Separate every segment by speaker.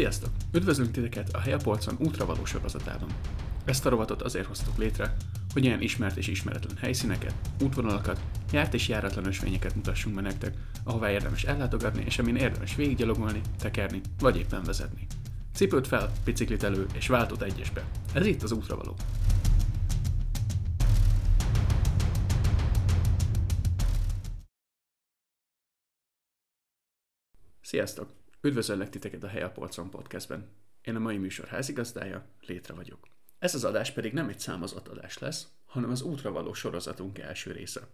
Speaker 1: Sziasztok! Üdvözlünk titeket a Helyapolcon útravaló sorozatában. Ezt a rovatot azért hoztuk létre, hogy ilyen ismert és ismeretlen helyszíneket, útvonalakat, járt és járatlan ösvényeket mutassunk be nektek, ahová érdemes ellátogatni, és amin érdemes végiggyalogolni, tekerni, vagy éppen vezetni. Cipőt fel, biciklit elő, és váltott egyesbe. Ez itt az útravaló. Sziasztok! Üdvözöllek titeket a Helyapolcon podcastben. Én a mai műsor házigazdája, Létre vagyok. Ez az adás pedig nem egy számozott adás lesz, hanem az útra való sorozatunk első része.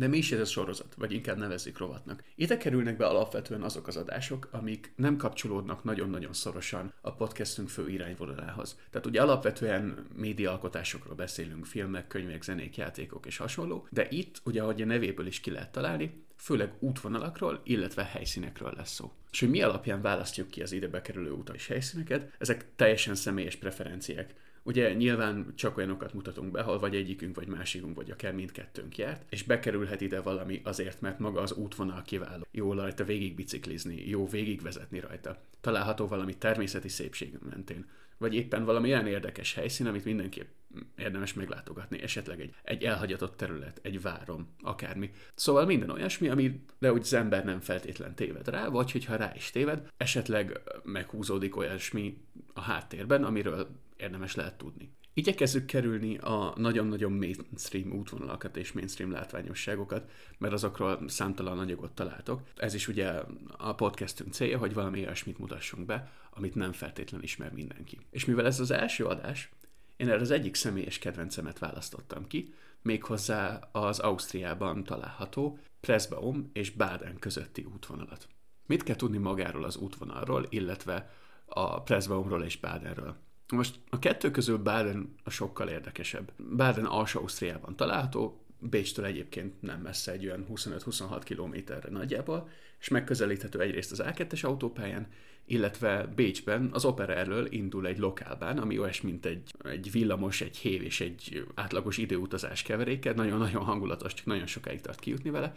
Speaker 1: De mi is ez a sorozat, vagy inkább nevezzük rovatnak. Ide kerülnek be alapvetően azok az adások, amik nem kapcsolódnak nagyon-nagyon szorosan a podcastünk fő irányvonalához. Tehát ugye alapvetően médiaalkotásokról beszélünk, filmek, könyvek, zenék, játékok és hasonló, de itt, ugye ahogy a nevéből is ki lehet találni, főleg útvonalakról, illetve helyszínekről lesz szó. És hogy mi alapján választjuk ki az ide bekerülő és helyszíneket, ezek teljesen személyes preferenciák. Ugye nyilván csak olyanokat mutatunk be, ahol vagy egyikünk, vagy másikunk, vagy akár mindkettőnk járt, és bekerülhet ide valami azért, mert maga az útvonal kiváló. Jó rajta végig biciklizni, jó végigvezetni rajta. Található valami természeti szépség mentén vagy éppen valami olyan érdekes helyszín, amit mindenképp érdemes meglátogatni, esetleg egy, egy elhagyatott terület, egy várom, akármi. Szóval minden olyasmi, amire úgy az ember nem feltétlen téved rá, vagy hogyha rá is téved, esetleg meghúzódik olyasmi a háttérben, amiről érdemes lehet tudni. Igyekezzük kerülni a nagyon-nagyon mainstream útvonalakat és mainstream látványosságokat, mert azokról számtalan anyagot találtok. Ez is ugye a podcastünk célja, hogy valami olyasmit mutassunk be, amit nem feltétlenül ismer mindenki. És mivel ez az első adás, én erre az egyik személyes kedvencemet választottam ki, méghozzá az Ausztriában található Presbaum és Baden közötti útvonalat. Mit kell tudni magáról az útvonalról, illetve a Presbaumról és Badenről? Most a kettő közül Baden a sokkal érdekesebb. Baden alsó Ausztriában található, Bécstől egyébként nem messze egy olyan 25-26 kilométerre nagyjából, és megközelíthető egyrészt az A2-es autópályán, illetve Bécsben az opera elől indul egy lokálbán, ami olyas, mint egy, egy villamos, egy hév és egy átlagos időutazás keveréke, nagyon-nagyon hangulatos, csak nagyon sokáig tart kijutni vele,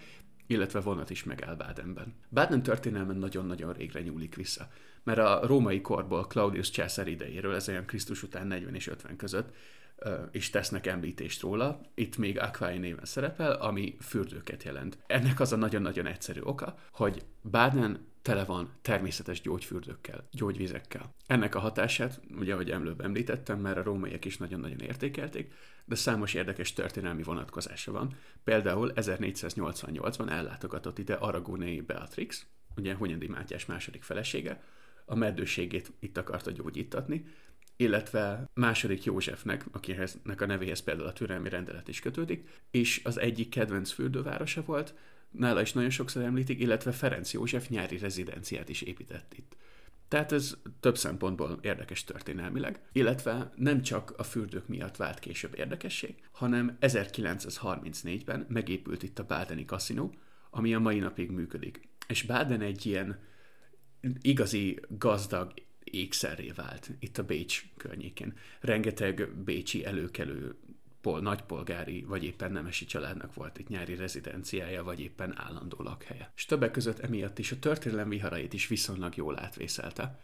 Speaker 1: illetve vonat is megáll Badenben. Baden történelmen nagyon-nagyon régre nyúlik vissza, mert a római korból Claudius császár idejéről, ez olyan Krisztus után 40 és 50 között, is tesznek említést róla. Itt még Aquai néven szerepel, ami fürdőket jelent. Ennek az a nagyon-nagyon egyszerű oka, hogy Baden tele van természetes gyógyfürdőkkel, gyógyvizekkel. Ennek a hatását, ugye ahogy előbb említettem, mert a rómaiak is nagyon-nagyon értékelték, de számos érdekes történelmi vonatkozása van. Például 1488-ban ellátogatott ide Aragónei Beatrix, ugye Hunyadi Mátyás második felesége, a meddőségét itt akarta gyógyítatni, illetve második Józsefnek, akihez a nevéhez például a türelmi rendelet is kötődik, és az egyik kedvenc fürdővárosa volt, nála is nagyon sokszor említik, illetve Ferenc József nyári rezidenciát is épített itt. Tehát ez több szempontból érdekes történelmileg, illetve nem csak a fürdők miatt vált később érdekesség, hanem 1934-ben megépült itt a Bádeni kaszinó, ami a mai napig működik. És Báden egy ilyen igazi gazdag ékszerré vált itt a Bécs környékén. Rengeteg bécsi előkelő pol, nagypolgári vagy éppen nemesi családnak volt itt nyári rezidenciája, vagy éppen állandó lakhelye. És többek között emiatt is a történelem viharait is viszonylag jól átvészelte.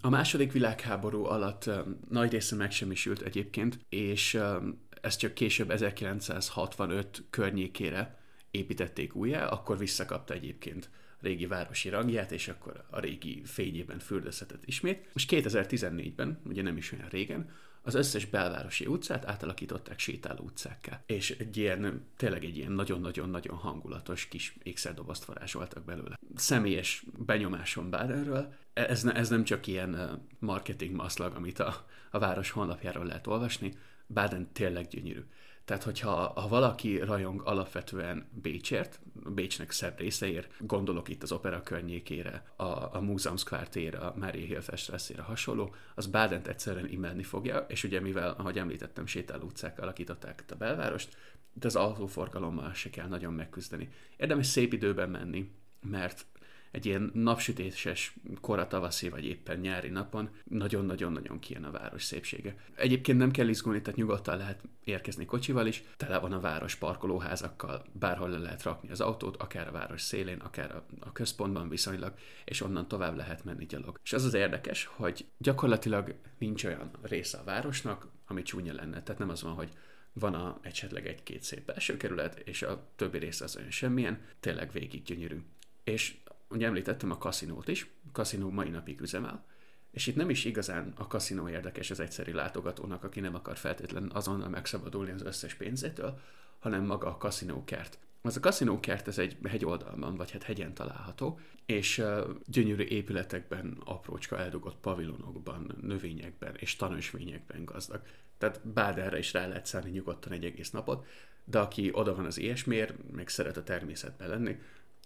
Speaker 1: A második világháború alatt um, nagy része megsemmisült egyébként, és um, ez csak később 1965 környékére építették újjá, akkor visszakapta egyébként régi városi rangját, és akkor a régi fényében fürdőzhetett ismét. Most 2014-ben, ugye nem is olyan régen, az összes belvárosi utcát átalakították sétáló utcákká. És egy ilyen, tényleg egy ilyen nagyon-nagyon-nagyon hangulatos kis ékszerdobozt varázsoltak belőle. Személyes benyomásom Bádenről, ez, ne, ez nem csak ilyen marketing maszlag, amit a, a város honlapjáról lehet olvasni, Baden tényleg gyönyörű. Tehát, hogyha ha valaki rajong alapvetően Bécsért, Bécsnek szebb részeért, gondolok itt az opera környékére, a, a Múzeum Square a Mária Hilfestrasszére hasonló, az Bádent egyszerűen imádni fogja, és ugye mivel, ahogy említettem, sétáló utcák alakították a belvárost, de az autóforgalommal se kell nagyon megküzdeni. Érdemes szép időben menni, mert egy ilyen napsütéses, kora tavaszi vagy éppen nyári napon nagyon-nagyon-nagyon kijön a város szépsége. Egyébként nem kell izgulni, tehát nyugodtan lehet érkezni kocsival is, tele van a város parkolóházakkal, bárhol le lehet rakni az autót, akár a város szélén, akár a, a központban viszonylag, és onnan tovább lehet menni gyalog. És az az érdekes, hogy gyakorlatilag nincs olyan része a városnak, ami csúnya lenne. Tehát nem az van, hogy van a, esetleg egy-két szép belső kerület, és a többi része az olyan semmilyen, tényleg végig gyönyörű. És ugye említettem a kaszinót is, a kaszinó mai napig üzemel, és itt nem is igazán a kaszinó érdekes az egyszerű látogatónak, aki nem akar feltétlenül azonnal megszabadulni az összes pénzétől, hanem maga a kaszinókert. Az a kaszinókert, ez egy hegyoldalban, vagy hát hegyen található, és gyönyörű épületekben, aprócska eldugott pavilonokban, növényekben és tanösvényekben gazdag. Tehát Báderre is rá lehet szállni nyugodtan egy egész napot, de aki oda van az ilyesmiért, meg szeret a természetben lenni,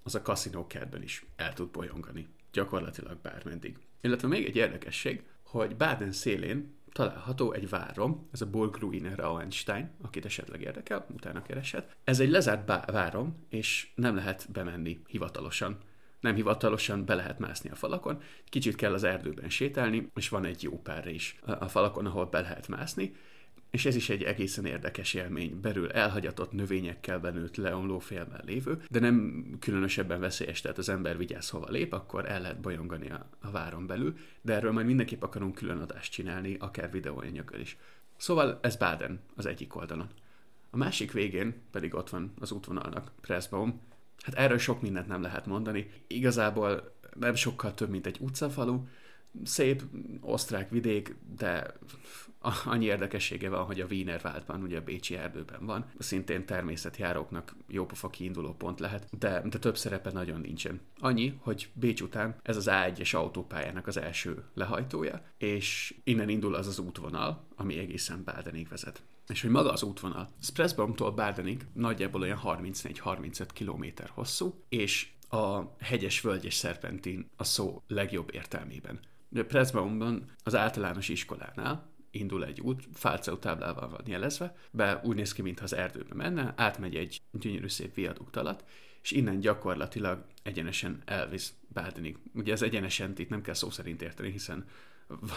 Speaker 1: az a kaszinókertben is el tud bolyongani. Gyakorlatilag bármeddig. Illetve még egy érdekesség, hogy Baden szélén található egy várom, ez a Burgruine Rauenstein, akit esetleg érdekel, utána keresett. Ez egy lezárt bá- várom, és nem lehet bemenni hivatalosan. Nem hivatalosan be lehet mászni a falakon, kicsit kell az erdőben sétálni, és van egy jó pár is a falakon, ahol be lehet mászni, és ez is egy egészen érdekes élmény. Belül elhagyatott növényekkel benőtt leomlófélben lévő, de nem különösebben veszélyes, tehát az ember vigyáz hova lép, akkor el lehet bolyongani a, a váron belül, de erről majd mindenképp akarunk külön adást csinálni, akár videóanyaggal is. Szóval ez Baden az egyik oldalon. A másik végén pedig ott van az útvonalnak Pressbaum. Hát erről sok mindent nem lehet mondani. Igazából nem sokkal több, mint egy utcafalu, szép osztrák vidék, de annyi érdekessége van, hogy a Wiener Waldban, ugye a Bécsi erdőben van, szintén természetjáróknak jópofa kiinduló pont lehet, de, de több szerepe nagyon nincsen. Annyi, hogy Bécs után ez az A1-es autópályának az első lehajtója, és innen indul az az útvonal, ami egészen Bádenig vezet. És hogy maga az útvonal, Spressbaumtól Bádenig nagyjából olyan 34-35 km hosszú, és a hegyes völgyes szerpentin a szó legjobb értelmében. Pressbaumban az általános iskolánál indul egy út, fálcau táblával van jelezve, be úgy néz ki, mintha az erdőbe menne, átmegy egy gyönyörű szép viadukt alatt, és innen gyakorlatilag egyenesen elvisz Bádenig. Ugye ez egyenesen itt nem kell szó szerint érteni, hiszen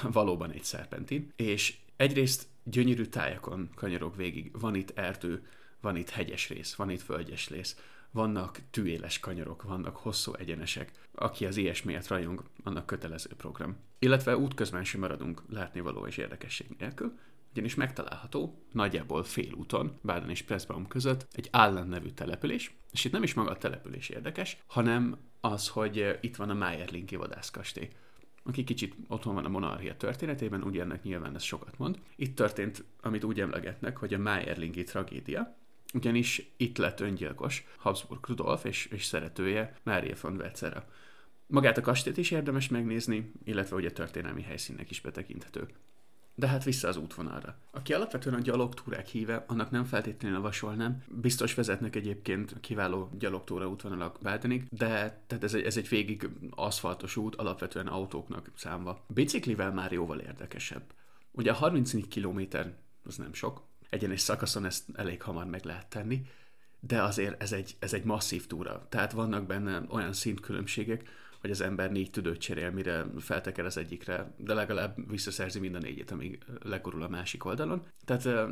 Speaker 1: valóban egy szerpentin, és egyrészt gyönyörű tájakon kanyarog végig, van itt erdő, van itt hegyes rész, van itt völgyes rész, vannak tűéles kanyarok, vannak hosszú egyenesek. Aki az ilyesmiért rajong, annak kötelező program. Illetve útközben sem maradunk látnivaló és érdekesség nélkül, ugyanis megtalálható nagyjából fél úton, Báden és Pressbaum között egy Allen nevű település, és itt nem is maga a település érdekes, hanem az, hogy itt van a Mayerlinki vadászkastély aki kicsit otthon van a monarchia történetében, ugye ennek nyilván ez sokat mond. Itt történt, amit úgy emlegetnek, hogy a Mayerlingi tragédia, ugyanis itt lett öngyilkos Habsburg Rudolf és, és szeretője Mária von Wetzera. Magát a kastélyt is érdemes megnézni, illetve ugye történelmi helyszínnek is betekinthető. De hát vissza az útvonalra. Aki alapvetően a gyalogtúrák híve, annak nem feltétlenül javasolnám. Biztos vezetnek egyébként kiváló gyalogtúra útvonalak Bádenig, de tehát ez egy, ez egy végig aszfaltos út, alapvetően autóknak számva. Biciklivel már jóval érdekesebb. Ugye a 34 km az nem sok, egyenes szakaszon ezt elég hamar meg lehet tenni, de azért ez egy, ez egy masszív túra. Tehát vannak benne olyan szintkülönbségek, hogy az ember négy tüdőt cserél, mire felteker az egyikre, de legalább visszaszerzi mind a négyet, amíg legorul a másik oldalon. Tehát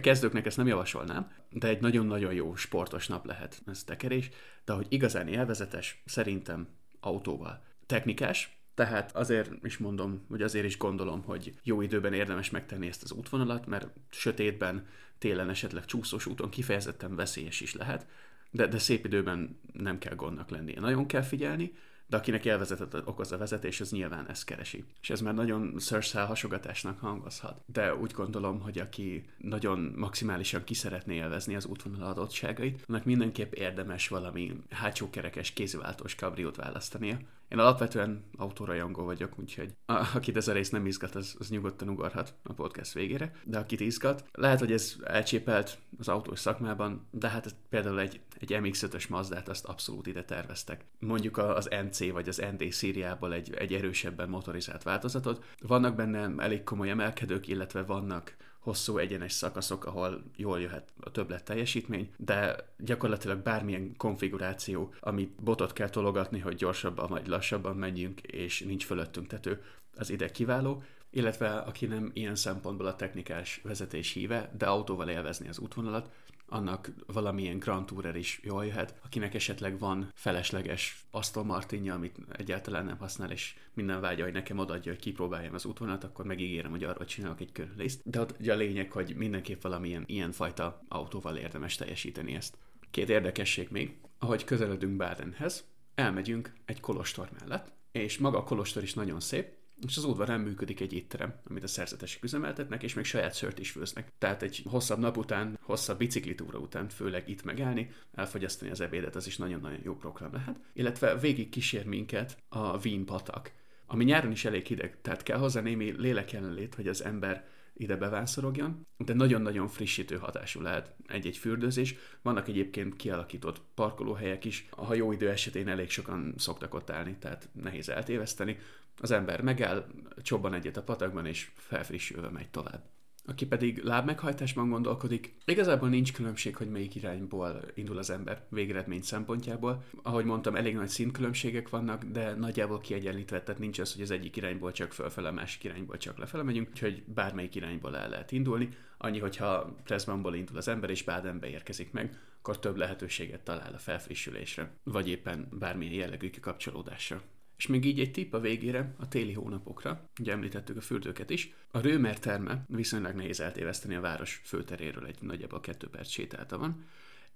Speaker 1: kezdőknek ezt nem javasolnám, de egy nagyon-nagyon jó sportos nap lehet ez tekerés, de hogy igazán élvezetes, szerintem autóval. Technikás, tehát azért is mondom, vagy azért is gondolom, hogy jó időben érdemes megtenni ezt az útvonalat, mert sötétben, télen esetleg csúszós úton kifejezetten veszélyes is lehet, de, de szép időben nem kell gondnak lennie. Nagyon kell figyelni, de akinek élvezetet okoz a vezetés, az nyilván ezt keresi. És ez már nagyon szörszál hasogatásnak hangozhat. De úgy gondolom, hogy aki nagyon maximálisan ki szeretné élvezni az útvonal adottságait, annak mindenképp érdemes valami hátsókerekes kéziváltós kabriót választania, én alapvetően autórajongó vagyok, úgyhogy akit ez a rész nem izgat, az, az nyugodtan ugorhat a podcast végére. De akit izgat, lehet, hogy ez elcsépelt az autós szakmában, de hát például egy, egy MX-5-ös Mazdát azt abszolút ide terveztek. Mondjuk az NC vagy az ND szíriából egy, egy erősebben motorizált változatot. Vannak benne elég komoly emelkedők, illetve vannak hosszú egyenes szakaszok, ahol jól jöhet a többlet teljesítmény, de gyakorlatilag bármilyen konfiguráció, amit botot kell tologatni, hogy gyorsabban vagy lassabban menjünk, és nincs fölöttünk tető, az ide kiváló, illetve aki nem ilyen szempontból a technikás vezetés híve, de autóval élvezni az útvonalat, annak valamilyen Grand Tourer is jól jöhet, akinek esetleg van felesleges Aston Martinja, amit egyáltalán nem használ, és minden vágya, hogy nekem odaadja, hogy kipróbáljam az útvonalat, akkor megígérem, hogy arra csinálok egy részt. De ott a lényeg, hogy mindenképp valamilyen ilyen fajta autóval érdemes teljesíteni ezt. Két érdekesség még, ahogy közeledünk Badenhez, elmegyünk egy kolostor mellett, és maga a kolostor is nagyon szép, és az udvarán működik egy étterem, amit a szerzetesek üzemeltetnek, és még saját sört is főznek. Tehát egy hosszabb nap után, hosszabb biciklitúra után, főleg itt megállni, elfogyasztani az ebédet, az is nagyon-nagyon jó program lehet. Illetve végig kísér minket a Wien patak, ami nyáron is elég hideg, tehát kell hozzá némi lélek jelenlét, hogy az ember ide bevánszorogjon, de nagyon-nagyon frissítő hatású lehet egy-egy fürdőzés. Vannak egyébként kialakított parkolóhelyek is, ha jó idő esetén elég sokan szoktak ott állni, tehát nehéz eltéveszteni. Az ember megáll, csobban egyet a patakban, és felfrissülve megy tovább aki pedig lábmeghajtásban gondolkodik. Igazából nincs különbség, hogy melyik irányból indul az ember végeredmény szempontjából. Ahogy mondtam, elég nagy színkülönbségek vannak, de nagyjából kiegyenlítve, tehát nincs az, hogy az egyik irányból csak fölfele, másik irányból csak lefele megyünk, úgyhogy bármelyik irányból el lehet indulni. Annyi, hogyha Presbanból indul az ember és Badenbe érkezik meg, akkor több lehetőséget talál a felfrissülésre, vagy éppen bármilyen jellegű kikapcsolódásra. És még így egy tipp a végére, a téli hónapokra, ugye említettük a fürdőket is. A Römer terme viszonylag nehéz eltéveszteni a város főteréről, egy nagyjából kettő perc sétálta van.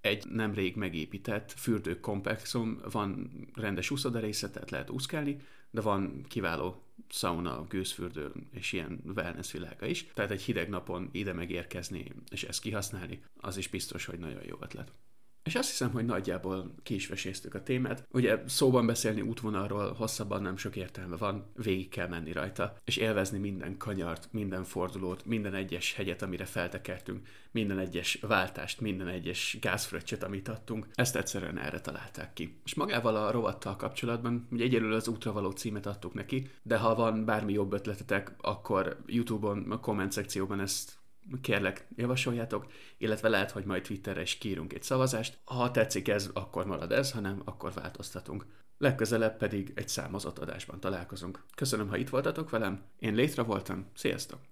Speaker 1: Egy nemrég megépített fürdőkomplexum, van rendes úszodarésze, tehát lehet úszkálni, de van kiváló sauna, gőzfürdő és ilyen wellness világa is. Tehát egy hideg napon ide megérkezni és ezt kihasználni, az is biztos, hogy nagyon jó ötlet. És azt hiszem, hogy nagyjából ki is a témát. Ugye szóban beszélni útvonalról hosszabban nem sok értelme van, végig kell menni rajta, és élvezni minden kanyart, minden fordulót, minden egyes hegyet, amire feltekertünk, minden egyes váltást, minden egyes gázfröccset, amit adtunk. Ezt egyszerűen erre találták ki. És magával a rovattal kapcsolatban, ugye egyelőre az útra való címet adtuk neki, de ha van bármi jobb ötletetek, akkor YouTube-on, a komment szekcióban ezt kérlek, javasoljátok, illetve lehet, hogy majd Twitterre is kírunk egy szavazást. Ha tetszik ez, akkor marad ez, ha nem, akkor változtatunk. Legközelebb pedig egy számozott adásban találkozunk. Köszönöm, ha itt voltatok velem, én létre voltam, sziasztok!